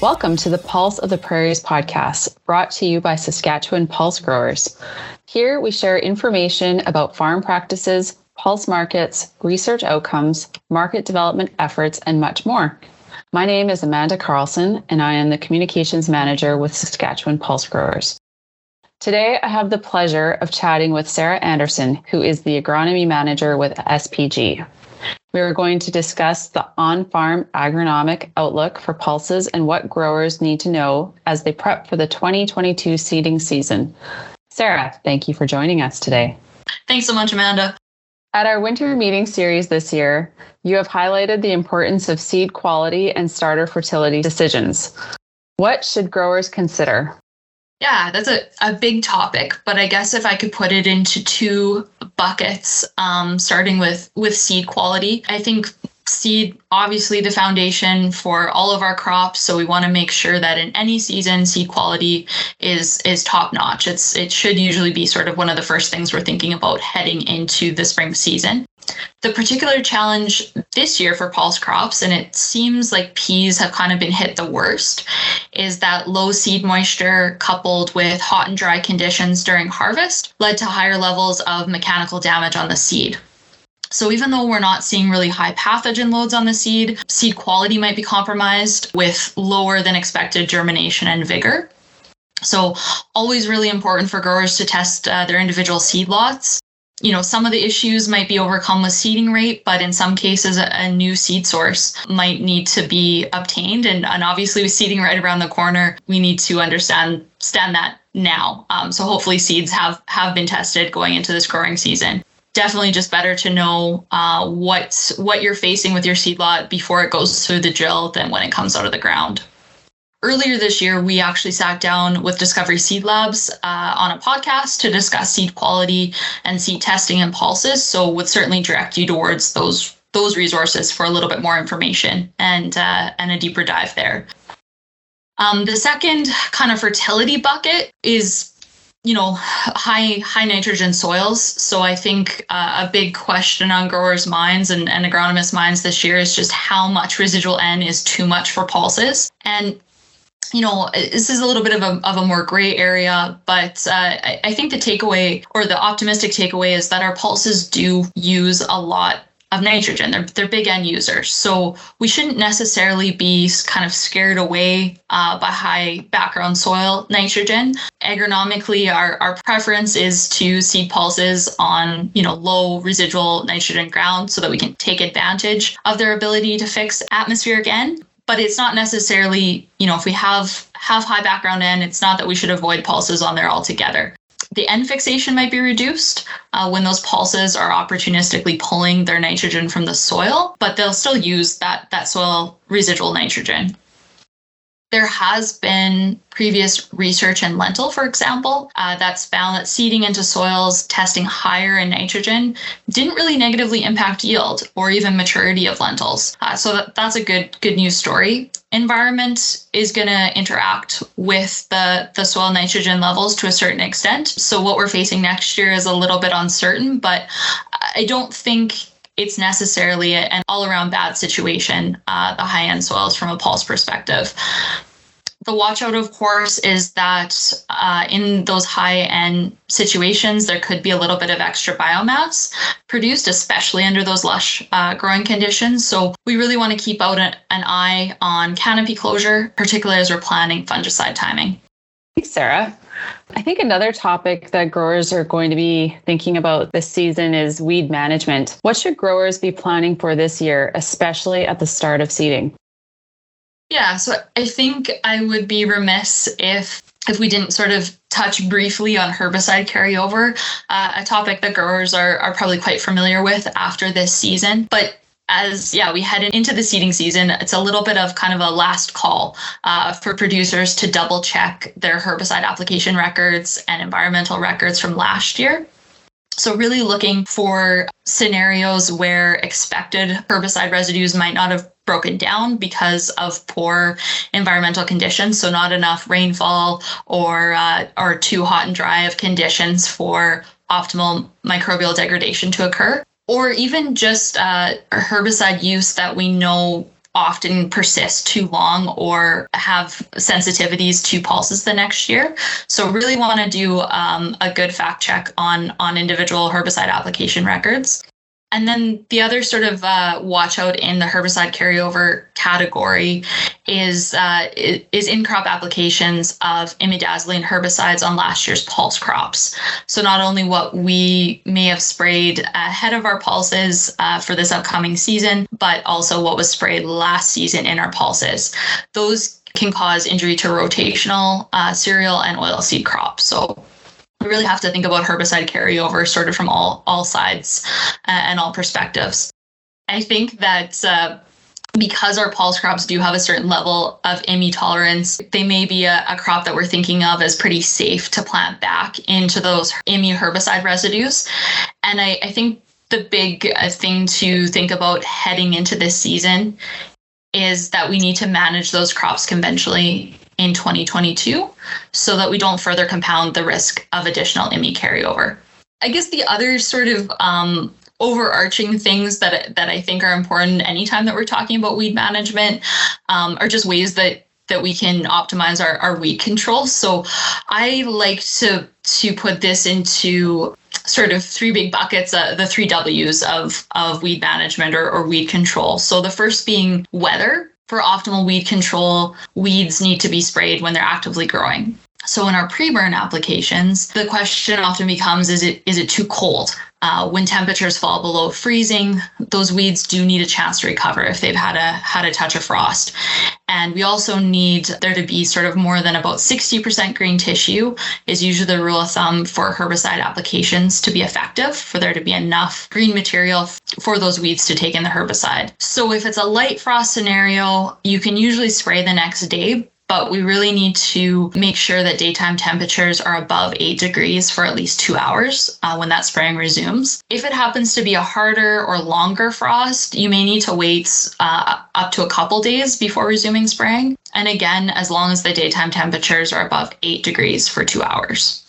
Welcome to the Pulse of the Prairies podcast, brought to you by Saskatchewan Pulse Growers. Here we share information about farm practices, pulse markets, research outcomes, market development efforts, and much more. My name is Amanda Carlson, and I am the Communications Manager with Saskatchewan Pulse Growers. Today, I have the pleasure of chatting with Sarah Anderson, who is the Agronomy Manager with SPG. We are going to discuss the on farm agronomic outlook for pulses and what growers need to know as they prep for the 2022 seeding season. Sarah, thank you for joining us today. Thanks so much, Amanda. At our winter meeting series this year, you have highlighted the importance of seed quality and starter fertility decisions. What should growers consider? Yeah, that's a, a big topic, but I guess if I could put it into two buckets, um, starting with with seed quality, I think seed obviously the foundation for all of our crops. So we want to make sure that in any season seed quality is is top notch. It's it should usually be sort of one of the first things we're thinking about heading into the spring season. The particular challenge this year for pulse crops, and it seems like peas have kind of been hit the worst, is that low seed moisture coupled with hot and dry conditions during harvest led to higher levels of mechanical damage on the seed. So even though we're not seeing really high pathogen loads on the seed, seed quality might be compromised with lower than expected germination and vigor. So always really important for growers to test uh, their individual seed lots you know, some of the issues might be overcome with seeding rate, but in some cases, a, a, new seed source might need to be obtained. And, and obviously, with seeding right around the corner, we need to understand stand that now. Um, so hopefully, seeds have have been tested going into this growing season. Definitely, just better to know uh, what what you're facing with your seed lot before it goes through the drill than when it comes out of the ground earlier this year, we actually sat down with Discovery Seed Labs uh, on a podcast to discuss seed quality and seed testing and pulses. So, would certainly direct you towards those those resources for a little bit more information and uh, and a deeper dive there. Um, the second kind of fertility bucket is you know high high nitrogen soils. So i think uh, a big question on growers minds and, and agronomists minds this year is just how much residual n is too much for pulses. And you know, this is a little bit of a, of a more gray area, but uh, I, I think the takeaway or the optimistic takeaway is that our pulses do use a lot of nitrogen. They're, they're big N users. So we shouldn't necessarily be kind of scared away uh, by high background soil nitrogen. Agronomically, our, our preference is to seed pulses on, you know, low residual nitrogen ground so that we can take advantage of their ability to fix atmospheric N but it's not necessarily, you know, if we have have high background N, it's not that we should avoid pulses on there altogether. The N fixation might be reduced uh, when those pulses are opportunistically pulling their nitrogen from the soil, but they'll still use that that soil residual nitrogen. There has been previous research in lentil, for example, uh, that's found that seeding into soils testing higher in nitrogen didn't really negatively impact yield or even maturity of lentils. Uh, so that, that's a good good news story. Environment is going to interact with the the soil nitrogen levels to a certain extent. So what we're facing next year is a little bit uncertain, but I don't think it's necessarily an all around bad situation, uh, the high N soils from a pulse perspective. The watch out, of course, is that uh, in those high N situations, there could be a little bit of extra biomass produced, especially under those lush uh, growing conditions. So we really want to keep out an, an eye on canopy closure, particularly as we're planning fungicide timing. Thanks, Sarah. I think another topic that growers are going to be thinking about this season is weed management. What should growers be planning for this year, especially at the start of seeding? Yeah, so I think I would be remiss if if we didn't sort of touch briefly on herbicide carryover, uh, a topic that growers are, are probably quite familiar with after this season. But as yeah we head into the seeding season it's a little bit of kind of a last call uh, for producers to double check their herbicide application records and environmental records from last year so really looking for scenarios where expected herbicide residues might not have broken down because of poor environmental conditions so not enough rainfall or uh, or too hot and dry of conditions for optimal microbial degradation to occur or even just uh, herbicide use that we know often persist too long or have sensitivities to pulses the next year. So really want to do um, a good fact check on on individual herbicide application records. And then the other sort of uh, watch out in the herbicide carryover category is uh, is in crop applications of imidazolinone herbicides on last year's pulse crops. So not only what we may have sprayed ahead of our pulses uh, for this upcoming season, but also what was sprayed last season in our pulses. Those can cause injury to rotational uh, cereal and oilseed crops. So we really have to think about herbicide carryover sort of from all all sides uh, and all perspectives. I think that uh, because our pulse crops do have a certain level of IMI tolerance, they may be a, a, crop that we're thinking of as pretty safe to plant back into those IMI herbicide residues. And I, I think the big uh, thing to think about heading into this season is that we need to manage those crops conventionally in 2022 so that we don't further compound the risk of additional IMI carryover. I guess the other sort of um, overarching things that that I think are important anytime that we're talking about weed management um, are just ways that that we can optimize our, our weed control. So I like to to put this into sort of three big buckets, uh, the three W's of of weed management or, or weed control. So the first being weather for optimal weed control, weeds need to be sprayed when they're actively growing. So in our pre-burn applications, the question often becomes: Is it is it too cold? Uh, when temperatures fall below freezing, those weeds do need a chance to recover if they've had a had a touch of frost. And we also need there to be sort of more than about 60% green tissue is usually the rule of thumb for herbicide applications to be effective, for there to be enough green material for those weeds to take in the herbicide. So if it's a light frost scenario, you can usually spray the next day, but we really need to make sure that daytime temperatures are above 8 degrees for at least two hours uh, when that spraying resumes. If it happens to be a harder or longer frost, you may need to wait uh, up to a couple days before resuming spraying. And again, as long as the daytime temperatures are above 8 degrees for two hours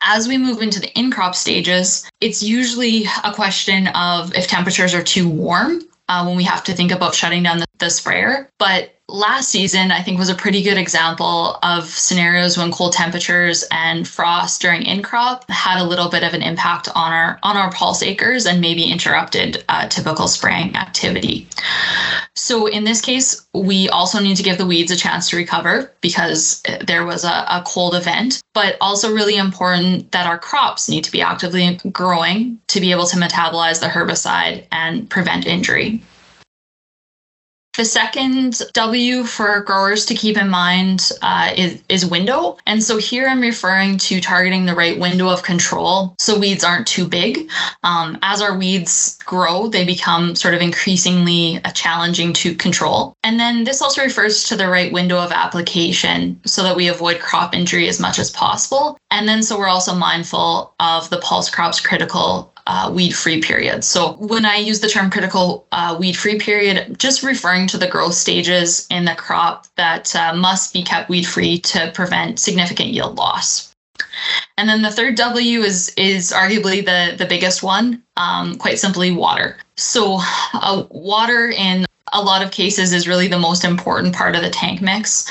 as we move into the in crop stages, it's usually a question of if temperatures are too warm uh, when we have to think about shutting down the, the sprayer. But last season, I think, was a pretty good example of scenarios when cold temperatures and frost during in crop had a little bit of an impact on our on our pulse acres and maybe interrupted uh, typical spraying activity. So in this case, we also need to give the weeds a chance to recover because there was a, a cold event, but also really important that our crops need to be actively growing to be able to metabolize the herbicide and prevent injury. The second W for growers to keep in mind uh, is, is window. And so here I'm referring to targeting the right window of control so weeds aren't too big. Um, as our weeds grow, they become sort of increasingly uh, challenging to control. And then this also refers to the right window of application so that we avoid crop injury as much as possible. And then so we're also mindful of the pulse crop's critical uh, weed free period. So when I use the term critical uh, weed free period, just referring to the growth stages in the crop that uh, must be kept weed free to prevent significant yield loss. And then the third W is is arguably the the biggest one. Um, quite simply, water. So uh, water in a lot of cases is really the most important part of the tank mix.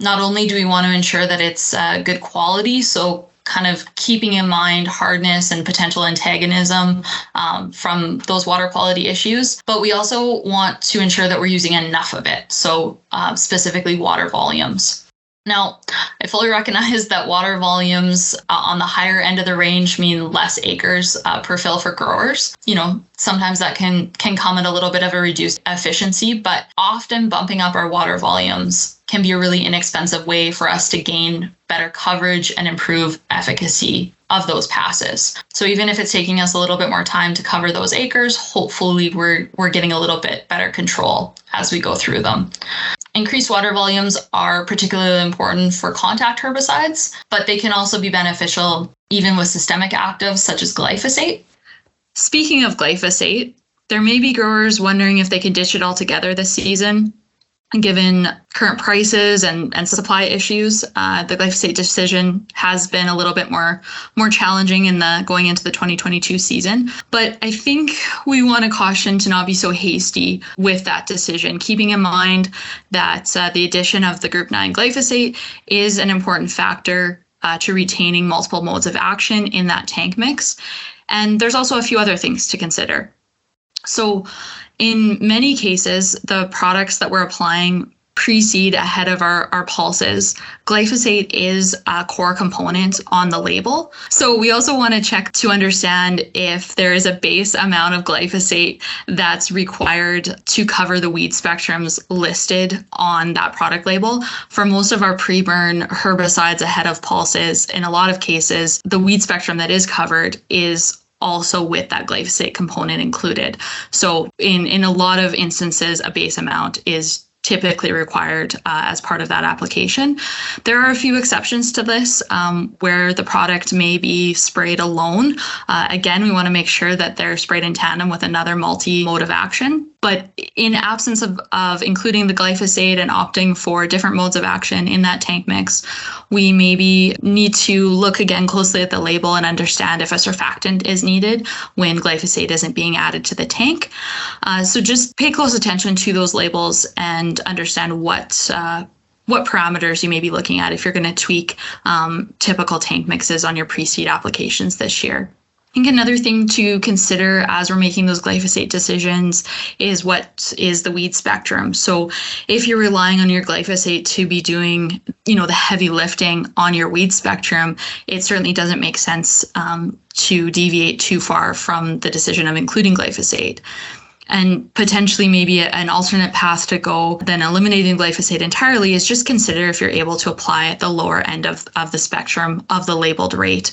Not only do we want to ensure that it's uh, good quality, so kind of keeping in mind hardness and potential antagonism um, from those water quality issues. But we also want to ensure that we're using enough of it. So, uh, specifically, water volumes. Now, I fully recognize that water volumes uh, on the higher end of the range mean less acres uh, per fill for growers. You know, sometimes that can can come at a little bit of a reduced efficiency, but often bumping up our water volumes can be a really inexpensive way for us to gain better coverage and improve efficacy of those passes. So even if it's taking us a little bit more time to cover those acres, hopefully we're we're getting a little bit better control as we go through them. Increased water volumes are particularly important for contact herbicides, but they can also be beneficial even with systemic actives such as glyphosate. Speaking of glyphosate, there may be growers wondering if they could ditch it altogether this season. Given current prices and, and supply issues, uh, the glyphosate decision has been a little bit more more challenging in the going into the 2022 season. But I think we want to caution to not be so hasty with that decision, keeping in mind that uh, the addition of the Group 9 glyphosate is an important factor uh, to retaining multiple modes of action in that tank mix. And there's also a few other things to consider. So, in many cases, the products that we're applying pre-seed ahead of our, our pulses. Glyphosate is a core component on the label. So we also want to check to understand if there is a base amount of glyphosate that's required to cover the weed spectrums listed on that product label. For most of our pre-burn herbicides ahead of pulses, in a lot of cases, the weed spectrum that is covered is also with that glyphosate component included. So in in a lot of instances a base amount is typically required uh, as part of that application. There are a few exceptions to this um, where the product may be sprayed alone. Uh, again, we want to make sure that they're sprayed in tandem with another multi mode of action. But in absence of, of including the glyphosate and opting for different modes of action in that tank mix, we maybe need to look again closely at the label and understand if a surfactant is needed when glyphosate isn't being added to the tank. Uh, so just pay close attention to those labels and understand what. Uh, what parameters you may be looking at if you're going to tweak um, typical tank mixes on your pre-seed applications this year. I think another thing to consider as we're making those glyphosate decisions is what is the weed spectrum. So if you're relying on your glyphosate to be doing, you know, the heavy lifting on your weed spectrum, it certainly doesn't make sense um, to deviate too far from the decision of including glyphosate and potentially maybe an alternate path to go than eliminating glyphosate entirely is just consider if you're able to apply at the lower end of, of the spectrum of the labeled rate.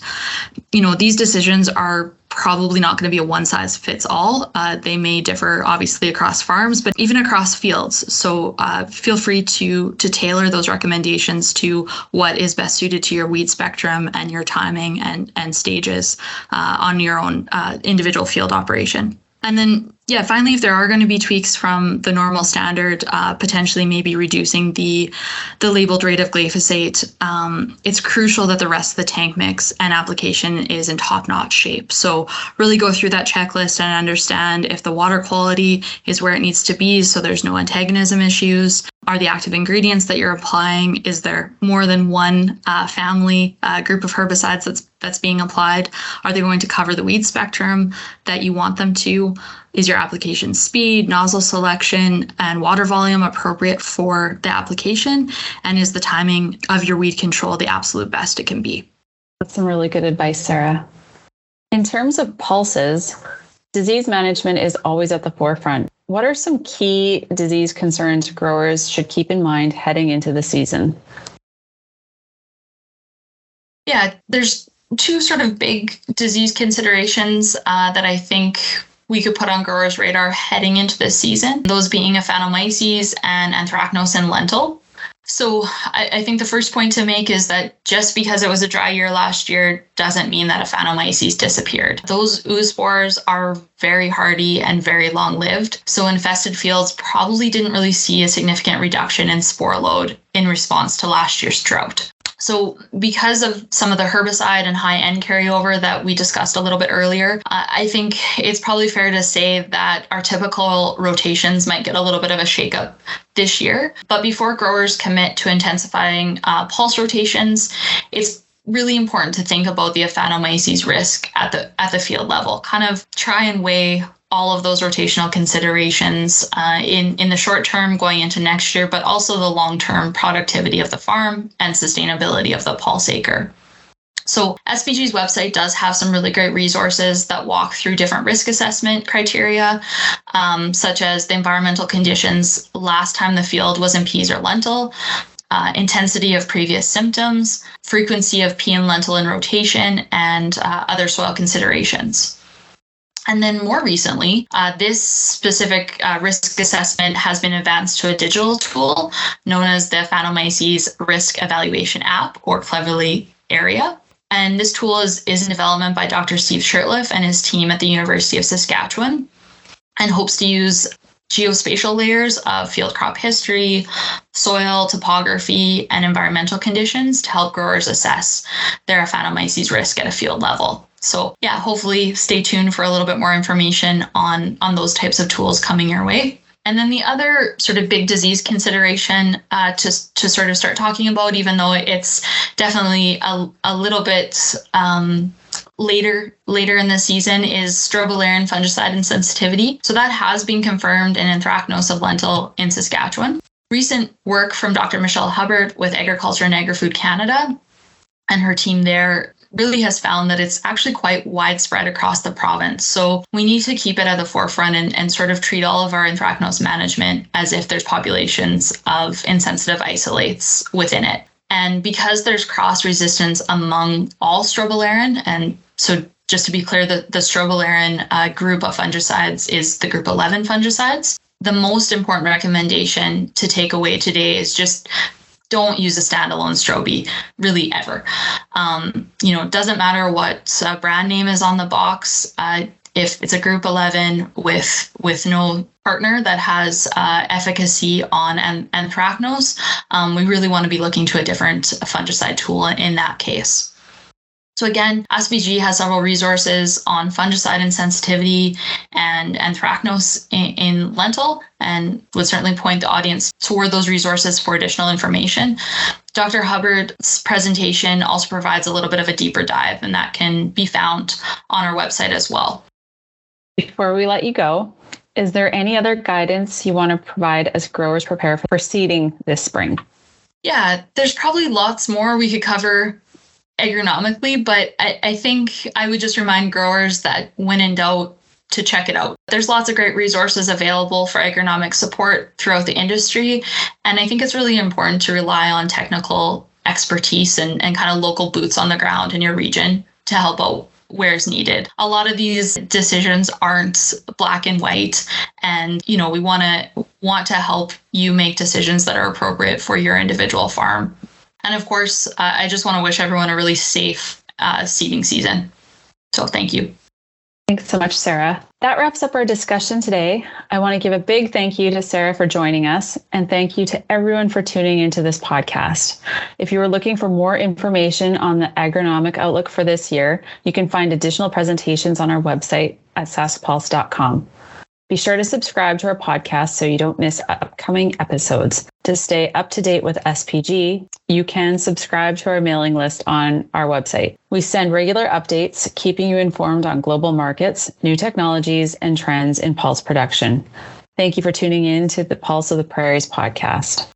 You know, these decisions are probably not going to be a one size fits all. Uh, they may differ obviously across farms, but even across fields. So uh, feel free to to tailor those recommendations to what is best suited to your weed spectrum and your timing and and stages uh, on your own uh, individual field operation. And then yeah, finally, if there are going to be tweaks from the normal standard, uh, potentially maybe reducing the the labeled rate of glyphosate, um, it's crucial that the rest of the tank mix and application is in top-notch shape. So really go through that checklist and understand if the water quality is where it needs to be, so there's no antagonism issues. Are the active ingredients that you're applying? Is there more than one uh, family uh, group of herbicides that's that's being applied? Are they going to cover the weed spectrum that you want them to? Is your application speed, nozzle selection, and water volume appropriate for the application? And is the timing of your weed control the absolute best it can be? That's some really good advice, Sarah. In terms of pulses, disease management is always at the forefront. What are some key disease concerns growers should keep in mind heading into the season? Yeah, there's two sort of big disease considerations uh, that I think we could put on growers' radar heading into this season, those being Aphanomyces and Anthracnose and lentil. So I, I, think the first point to make is that just because it was a dry year last year doesn't mean that Aphanomyces disappeared. Those oospores are very hardy and very long lived. So infested fields probably didn't really see a significant reduction in spore load in response to last year's drought. So, because of some of the herbicide and high N carryover that we discussed a little bit earlier, uh, I think it's probably fair to say that our typical rotations might get a little bit of a shakeup this year. But before growers commit to intensifying uh, pulse rotations, it's really important to think about the Aphanomyces risk at the at the field level. Kind of try and weigh all of those rotational considerations uh, in in the short term going into next year, but also the long term productivity of the farm and sustainability of the pulse acre. So SPG's website does have some really great resources that walk through different risk assessment criteria, um, such as the environmental conditions last time the field was in peas or lentil, uh, intensity of previous symptoms, frequency of pea and lentil in rotation, and uh, other soil considerations. And then more recently, uh, this specific uh, risk assessment has been advanced to a digital tool known as the Aphanomyces Risk Evaluation App, or cleverly AREA. And this tool is, is in development by Dr. Steve Shirtliffe and his team at the University of Saskatchewan and hopes to use geospatial layers of field crop history, soil, topography, and environmental conditions to help growers assess their Aphanomyces risk at a field level. So yeah, hopefully stay tuned for a little bit more information on on those types of tools coming your way. And then the other sort of big disease consideration uh, to, to sort of start talking about, even though it's definitely a, a little bit um, later later in the season is strobilurin fungicide insensitivity. So that has been confirmed in anthracnose of lentil in Saskatchewan. Recent work from Dr. Michelle Hubbard with Agriculture and Agri-Food Canada and her team there really has found that it's actually quite widespread across the province. So we need to keep it at the forefront and, and sort of treat all of our anthracnose management as if there's populations of insensitive isolates within it. And because there's cross resistance among all strobilurin, and so just to be clear, the, the strobilurin uh, group of fungicides is the group 11 fungicides. The most important recommendation to take away today is just don't use a standalone strobe really ever. Um, you know, it doesn't matter what uh, brand name is on the box. Uh, if it's a group 11 with with no partner that has uh, efficacy on an- anthracnose, um, we really want to be looking to a different fungicide tool in that case. So again, SPG has several resources on fungicide insensitivity and anthracnose in, in, lentil and would certainly point the audience toward those resources for additional information. Dr. Hubbard's presentation also provides a little bit of a deeper dive and that can be found on our website as well. Before we let you go, is there any other guidance you want to provide as growers prepare for seeding this spring? Yeah, there's probably lots more we could cover agronomically, but I, I think I would just remind growers that when in doubt, to check it out. There's lots of great resources available for agronomic support throughout the industry. And I think it's really important to rely on technical expertise and, and kind of local boots on the ground in your region to help out where is needed. A lot of these decisions aren't black and white and you know we want to want to help you make decisions that are appropriate for your individual farm. And of course, uh, I just want to wish everyone a really safe uh, seeding season. So thank you. Thanks so much, Sarah. That wraps up our discussion today. I want to give a big thank you to Sarah for joining us, and thank you to everyone for tuning into this podcast. If you are looking for more information on the agronomic outlook for this year, you can find additional presentations on our website at saskpulse.com. Be sure to subscribe to our podcast so you don't miss upcoming episodes. To stay up to date with SPG, you can subscribe to our mailing list on our website. We send regular updates, keeping you informed on global markets, new technologies, and trends in pulse production. Thank you for tuning in to the Pulse of the Prairies podcast.